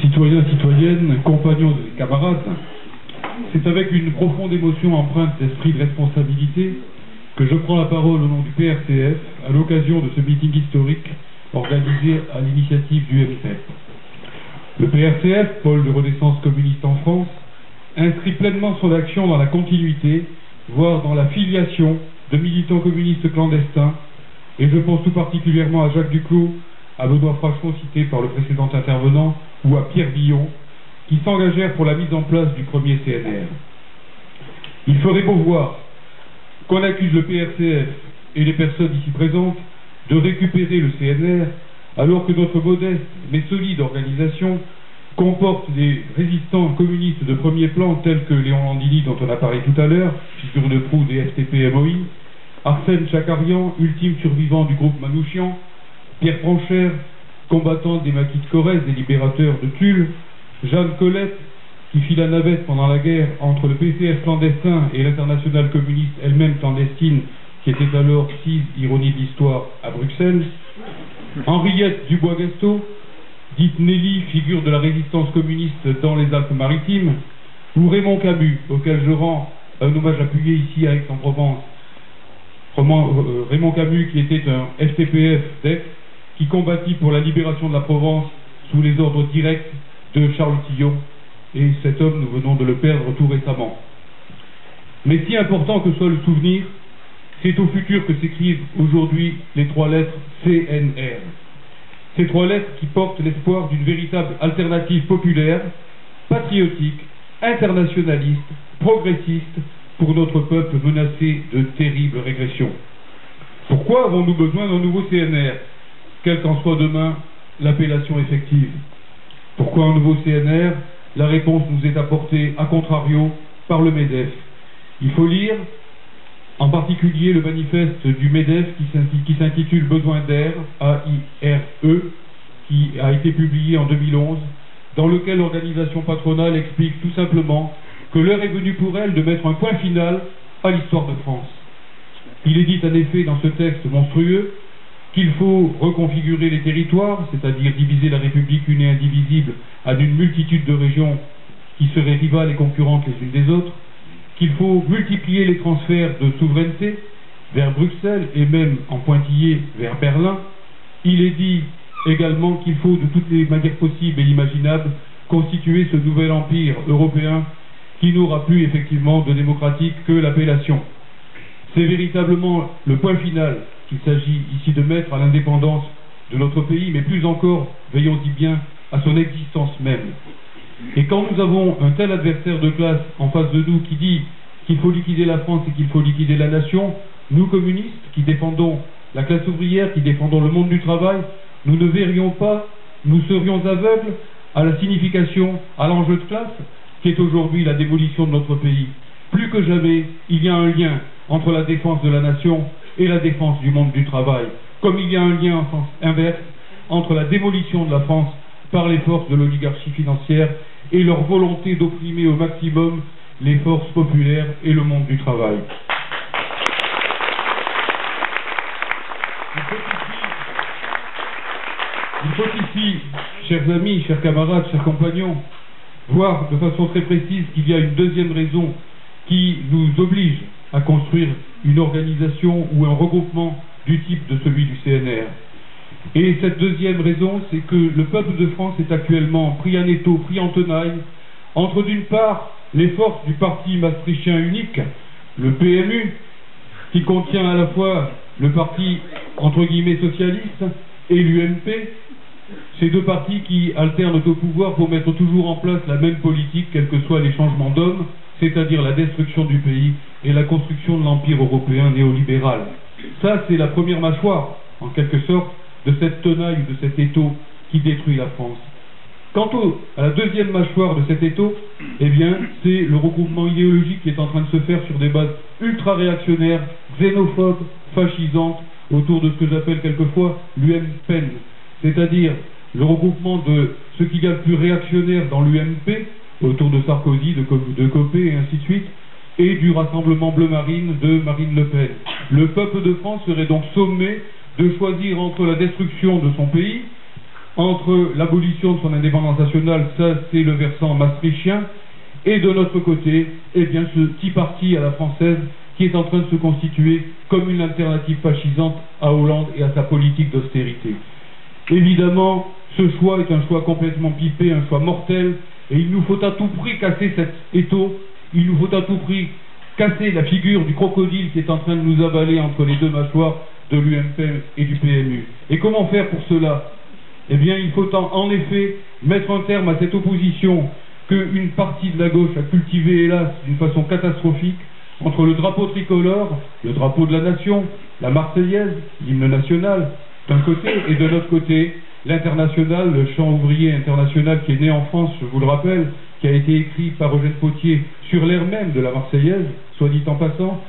citoyens, citoyennes, compagnons et camarades, c'est avec une profonde émotion empreinte d'esprit de responsabilité que je prends la parole au nom du PRCF à l'occasion de ce meeting historique organisé à l'initiative du MCEP. Le PRCF, pôle de renaissance communiste en France, inscrit pleinement son action dans la continuité, voire dans la filiation de militants communistes clandestins, et je pense tout particulièrement à Jacques Duclos, à Benoît Frachon cité par le précédent intervenant, ou à Pierre Billon, qui s'engagèrent pour la mise en place du premier CNR. Il ferait beau voir qu'on accuse le PRCF et les personnes ici présentes de récupérer le CNR, alors que notre modeste mais solide organisation comporte des résistants communistes de premier plan tels que Léon Landini dont on a parlé tout à l'heure, figure de proue des FTP-MOI, Arsène Chakarian, ultime survivant du groupe Manouchian, Pierre Franchère, combattant des maquis de Corrèze et libérateur de Tulle, Jeanne Colette, qui fit la navette pendant la guerre entre le PCF clandestin et l'internationale communiste elle-même clandestine, qui était alors sise, ironie de l'histoire, à Bruxelles, Henriette Dubois-Gasto, dite Nelly, figure de la résistance communiste dans les Alpes-Maritimes, ou Raymond Camus, auquel je rends un hommage appuyé ici à Aix-en-Provence. Euh, Raymond Camus, qui était un FTPF d'Aix, qui combattit pour la libération de la Provence sous les ordres directs de Charles Tillon, et cet homme, nous venons de le perdre tout récemment. Mais si important que soit le souvenir, c'est au futur que s'écrivent aujourd'hui les trois lettres CNR. Ces trois lettres qui portent l'espoir d'une véritable alternative populaire, patriotique, internationaliste, progressiste, pour notre peuple menacé de terribles régressions. Pourquoi avons-nous besoin d'un nouveau CNR, quelle qu'en soit demain l'appellation effective Pourquoi un nouveau CNR La réponse nous est apportée, à contrario, par le MEDEF. Il faut lire en particulier le manifeste du MEDEF qui s'intitule Besoin d'air, A-I-R-E, qui a été publié en 2011, dans lequel l'organisation patronale explique tout simplement que l'heure est venue pour elle de mettre un point final à l'histoire de France. Il est dit en effet dans ce texte monstrueux qu'il faut reconfigurer les territoires, c'est-à-dire diviser la République une et indivisible en une multitude de régions qui seraient rivales et concurrentes les unes des autres, qu'il faut multiplier les transferts de souveraineté vers Bruxelles et même en pointillé vers Berlin. Il est dit également qu'il faut de toutes les manières possibles et imaginables constituer ce nouvel empire européen qui n'aura plus effectivement de démocratique que l'appellation. C'est véritablement le point final qu'il s'agit ici de mettre à l'indépendance de notre pays, mais plus encore, veillons-y bien, à son existence même. Et quand nous avons un tel adversaire de classe en face de nous qui dit qu'il faut liquider la France et qu'il faut liquider la nation, nous communistes qui défendons la classe ouvrière, qui défendons le monde du travail, nous ne verrions pas, nous serions aveugles à la signification, à l'enjeu de classe qui est aujourd'hui la démolition de notre pays. Plus que jamais, il y a un lien entre la défense de la nation et la défense du monde du travail, comme il y a un lien inverse entre la démolition de la France par les forces de l'oligarchie financière et leur volonté d'opprimer au maximum les forces populaires et le monde du travail. Il faut ici, chers amis, chers camarades, chers compagnons, voir de façon très précise qu'il y a une deuxième raison qui nous oblige à construire une organisation ou un regroupement du type de celui du CNR. Et cette deuxième raison, c'est que le peuple de France est actuellement pris en étau, pris en tenaille, entre d'une part les forces du parti maastrichtien unique, le PMU, qui contient à la fois le parti entre guillemets socialiste et l'UMP, ces deux partis qui alternent au pouvoir pour mettre toujours en place la même politique, quels que soient les changements d'hommes, c'est-à-dire la destruction du pays et la construction de l'empire européen néolibéral. Ça, c'est la première mâchoire, en quelque sorte, de cette tenaille de cet étau qui détruit la France. Quant à la deuxième mâchoire de cet étau, eh bien, c'est le regroupement idéologique qui est en train de se faire sur des bases ultra-réactionnaires, xénophobes, fascisantes, autour de ce que j'appelle quelquefois l'UMPEN, c'est-à-dire le regroupement de ce qu'il y a de plus réactionnaire dans l'UMP, autour de Sarkozy, de, Copé et ainsi de suite, et du Rassemblement bleu marine de Marine Le Pen. Le peuple de France serait donc sommé de choisir entre la destruction de son pays, entre l'abolition de son indépendance nationale, ça c'est le versant maastrichtien, et de notre côté, eh bien, ce petit parti à la française qui est en train de se constituer comme une alternative fascisante à Hollande et à sa politique d'austérité. Évidemment, ce choix est un choix complètement pipé, un choix mortel, et il nous faut à tout prix casser cet étau, il nous faut à tout prix casser la figure du crocodile qui est en train de nous avaler entre les deux mâchoires de l'UMP et du PMU. Et comment faire pour cela? Eh bien, il faut en, effet mettre un terme à cette opposition qu'une partie de la gauche a cultivée, hélas, d'une façon catastrophique, entre le drapeau tricolore, le drapeau de la nation, la Marseillaise, l'hymne national, d'un côté, et de l'autre côté, l'international, le chant ouvrier international qui est né en France, je vous le rappelle, qui a été écrit par Eugène Potier sur l'air même de la Marseillaise, soit dit en passant,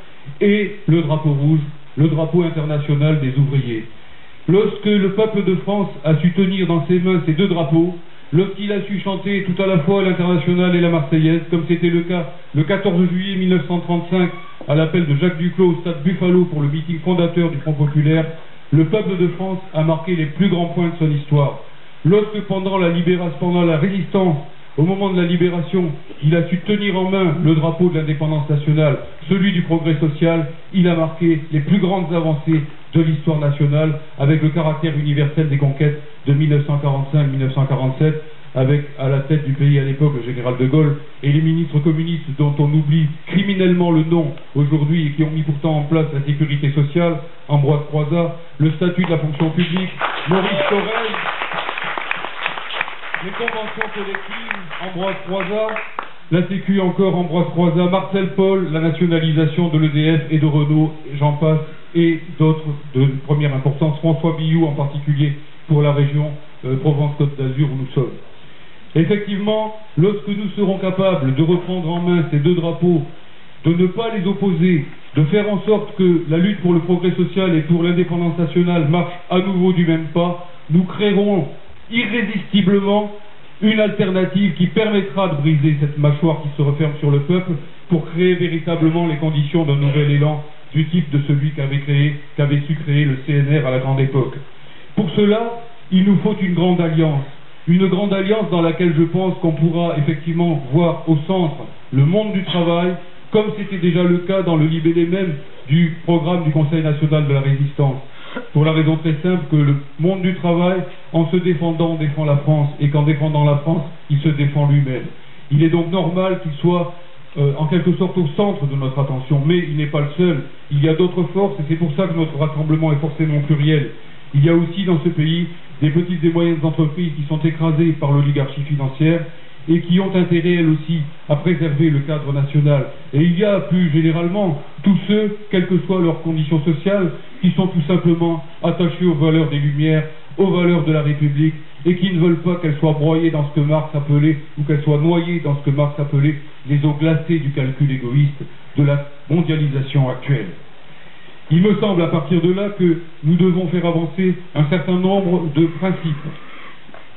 et le drapeau rouge, le drapeau international des ouvriers. Lorsque le peuple de France a su tenir dans ses mains ces deux drapeaux, lorsqu'il a su chanter tout à la fois l'international et la Marseillaise, comme c'était le cas le 14 juillet 1935 à l'appel de Jacques Duclos au stade Buffalo pour le meeting fondateur du Front populaire, le peuple de France a marqué les plus grands points de son histoire. Lorsque pendant la libération, pendant la résistance, au moment de la libération, il a su tenir en main le drapeau de l'indépendance nationale, celui du progrès social, il a marqué les plus grandes avancées de l'histoire nationale avec le caractère universel des conquêtes de 1945-1947 avec à la tête du pays à l'époque le général de Gaulle et les ministres communistes dont on oublie criminellement le nom aujourd'hui et qui ont mis pourtant en place la sécurité sociale, Ambroise Croizat, le statut de la fonction publique, Maurice Corel, les conventions collectives, Ambroise Croizat, la Sécu encore, Ambroise Croizat, Marcel Paul, la nationalisation de l'EDF et de Renault, j'en passe, et d'autres de première importance, François Billou en particulier pour la région euh, Provence-Côte d'Azur où nous sommes. Effectivement, lorsque nous serons capables de reprendre en main ces deux drapeaux, de ne pas les opposer, de faire en sorte que la lutte pour le progrès social et pour l'indépendance nationale marche à nouveau du même pas, nous créerons irrésistiblement une alternative qui permettra de briser cette mâchoire qui se referme sur le peuple pour créer véritablement les conditions d'un nouvel élan du type de celui qu'avait créé, qu'avait su créer le CNR à la grande époque. Pour cela, il nous faut une grande alliance. Une grande alliance dans laquelle je pense qu'on pourra effectivement voir au centre le monde du travail, comme c'était déjà le cas dans le libellé même du programme du Conseil national de la résistance. Pour la raison très simple que le monde du travail, en se défendant, défend la France, et qu'en défendant la France, il se défend lui-même. Il est donc normal qu'il soit euh, en quelque sorte au centre de notre attention, mais il n'est pas le seul. Il y a d'autres forces, et c'est pour ça que notre rassemblement est forcément pluriel. Il y a aussi dans ce pays des petites et moyennes entreprises qui sont écrasées par l'oligarchie financière et qui ont intérêt, elles aussi, à préserver le cadre national. Et il y a plus généralement tous ceux, quelles que soient leurs conditions sociales, qui sont tout simplement attachés aux valeurs des Lumières, aux valeurs de la République, et qui ne veulent pas qu'elles soient broyées dans ce que Marx appelait, ou qu'elles soient noyées dans ce que Marx appelait les eaux glacées du calcul égoïste de la mondialisation actuelle. Il me semble à partir de là que nous devons faire avancer un certain nombre de principes.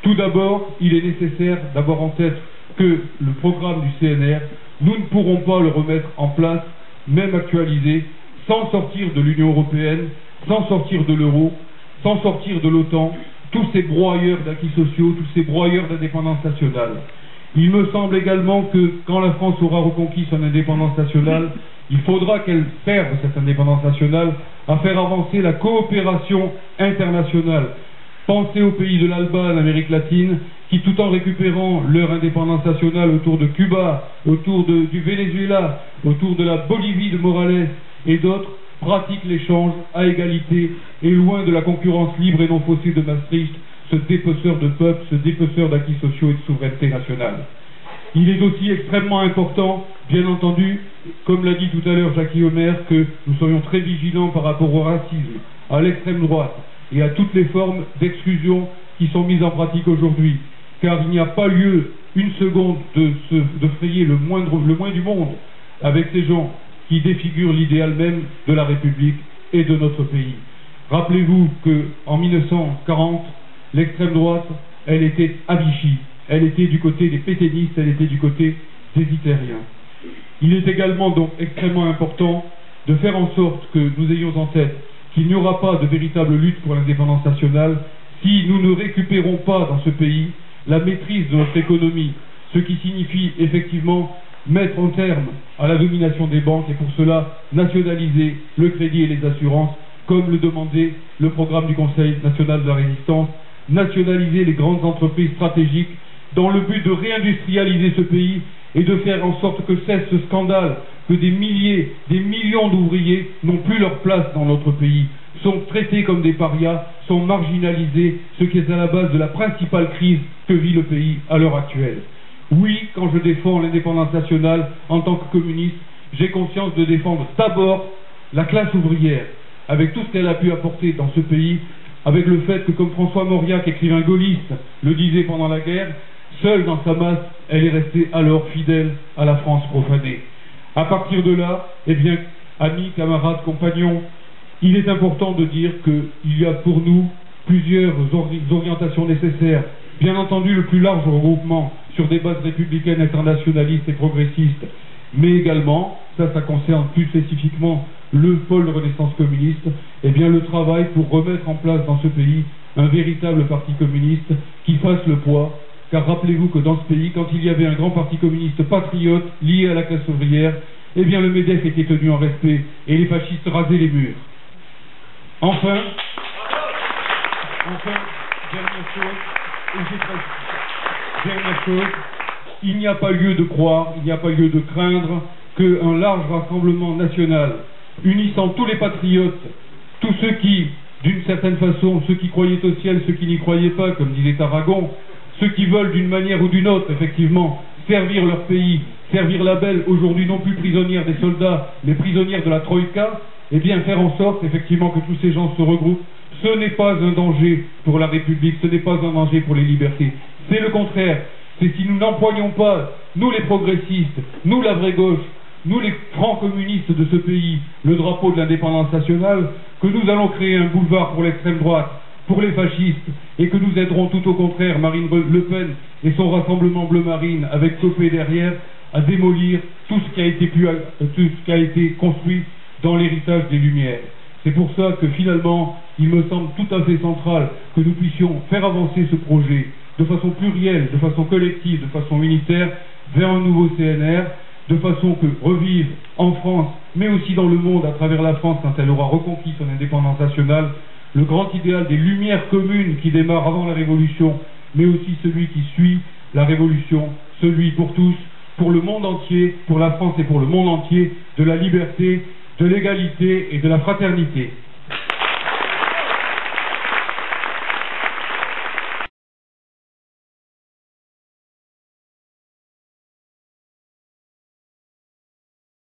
Tout d'abord, il est nécessaire d'avoir en tête que le programme du CNR, nous ne pourrons pas le remettre en place, même actualisé, sans sortir de l'Union européenne, sans sortir de l'euro, sans sortir de l'OTAN, tous ces broyeurs d'acquis sociaux, tous ces broyeurs d'indépendance nationale. Il me semble également que quand la France aura reconquis son indépendance nationale, il faudra qu'elle serve cette indépendance nationale à faire avancer la coopération internationale. Pensez aux pays de l'Alba, l'Amérique latine, qui tout en récupérant leur indépendance nationale autour de Cuba, autour du Venezuela, autour de la Bolivie de Morales et d'autres, pratiquent l'échange à égalité et loin de la concurrence libre et non faussée de Maastricht, ce dépeceur de peuple, ce dépeceur d'acquis sociaux et de souveraineté nationale. Il est aussi extrêmement important, bien entendu, comme l'a dit tout à l'heure Jackie Homer, que nous soyons très vigilants par rapport au racisme, à l'extrême droite et à toutes les formes d'exclusion qui sont mises en pratique aujourd'hui. Car il n'y a pas lieu une seconde de, se, frayer le, moindre, le moins du monde avec ces gens qui défigurent l'idéal même de la République et de notre pays. Rappelez-vous qu'en 1940, l'extrême droite, elle était à Vichy, elle était du côté des pétainistes, elle était du côté des Hitlériens. Il est également donc extrêmement important de faire en sorte que nous ayons en tête qu'il n'y aura pas de véritable lutte pour l'indépendance nationale si nous ne récupérons pas dans ce pays la maîtrise de notre économie, ce qui signifie effectivement mettre un terme à la domination des banques et pour cela nationaliser le crédit et les assurances, comme le demandait le programme du Conseil national de la résistance, nationaliser les grandes entreprises stratégiques dans le but de réindustrialiser ce pays et de faire en sorte que cesse ce scandale que des milliers, des millions d'ouvriers n'ont plus leur place dans notre pays, sont traités comme des parias, sont marginalisés, ce qui est à la base de la principale crise que vit le pays à l'heure actuelle. Oui, quand je défends l'indépendance nationale en tant que communiste, j'ai conscience de défendre d'abord la classe ouvrière, avec tout ce qu'elle a pu apporter dans ce pays, avec le fait que, comme François Mauriac, écrivain gaulliste, le disait pendant la guerre, seule dans sa masse, elle est restée alors fidèle à la France profanée. À partir de là, eh bien, amis, camarades, compagnons, il est important de dire qu'il y a pour nous plusieurs orientations nécessaires. Bien entendu, le plus large regroupement sur des bases républicaines, internationalistes et progressistes, mais également, ça, ça concerne plus spécifiquement le pôle de renaissance communiste, eh bien, le travail pour remettre en place dans ce pays un véritable parti communiste qui fasse le poids. Car rappelez-vous que dans ce pays, quand il y avait un grand parti communiste patriote lié à la classe ouvrière, eh bien, le MEDEF était tenu en respect et les fascistes rasaient les murs. Enfin, enfin, dernière chose, dernière chose, il n'y a pas lieu de croire, il n'y a pas lieu de craindre qu'un large rassemblement national unissant tous les patriotes, tous ceux qui, d'une certaine façon, ceux qui croyaient au ciel, ceux qui n'y croyaient pas, comme disait Aragon, ceux qui veulent d'une manière ou d'une autre, effectivement, servir leur pays, servir la belle, aujourd'hui non plus prisonnière des soldats, mais prisonnière de la Troïka, eh bien faire en sorte, effectivement, que tous ces gens se regroupent. Ce n'est pas un danger pour la République, ce n'est pas un danger pour les libertés. C'est le contraire. C'est si nous n'empoignons pas, nous les progressistes, nous la vraie gauche, nous les francs communistes de ce pays, le drapeau de l'indépendance nationale, que nous allons créer un boulevard pour l'extrême droite, pour les fascistes, et que nous aiderons tout au contraire Marine Le Pen et son rassemblement bleu marine avec Copé derrière à démolir tout ce qui a été, construit dans l'héritage des Lumières. C'est pour ça que finalement, il me semble tout à fait central que nous puissions faire avancer ce projet de façon plurielle, de façon collective, de façon unitaire, vers un nouveau CNR, de façon que revive en France, mais aussi dans le monde, à travers la France, quand elle aura reconquis son indépendance nationale, le grand idéal des lumières communes qui démarre avant la Révolution, mais aussi celui qui suit la Révolution, celui pour tous, pour le monde entier, pour la France et pour le monde entier, de la liberté, de l'égalité et de la fraternité.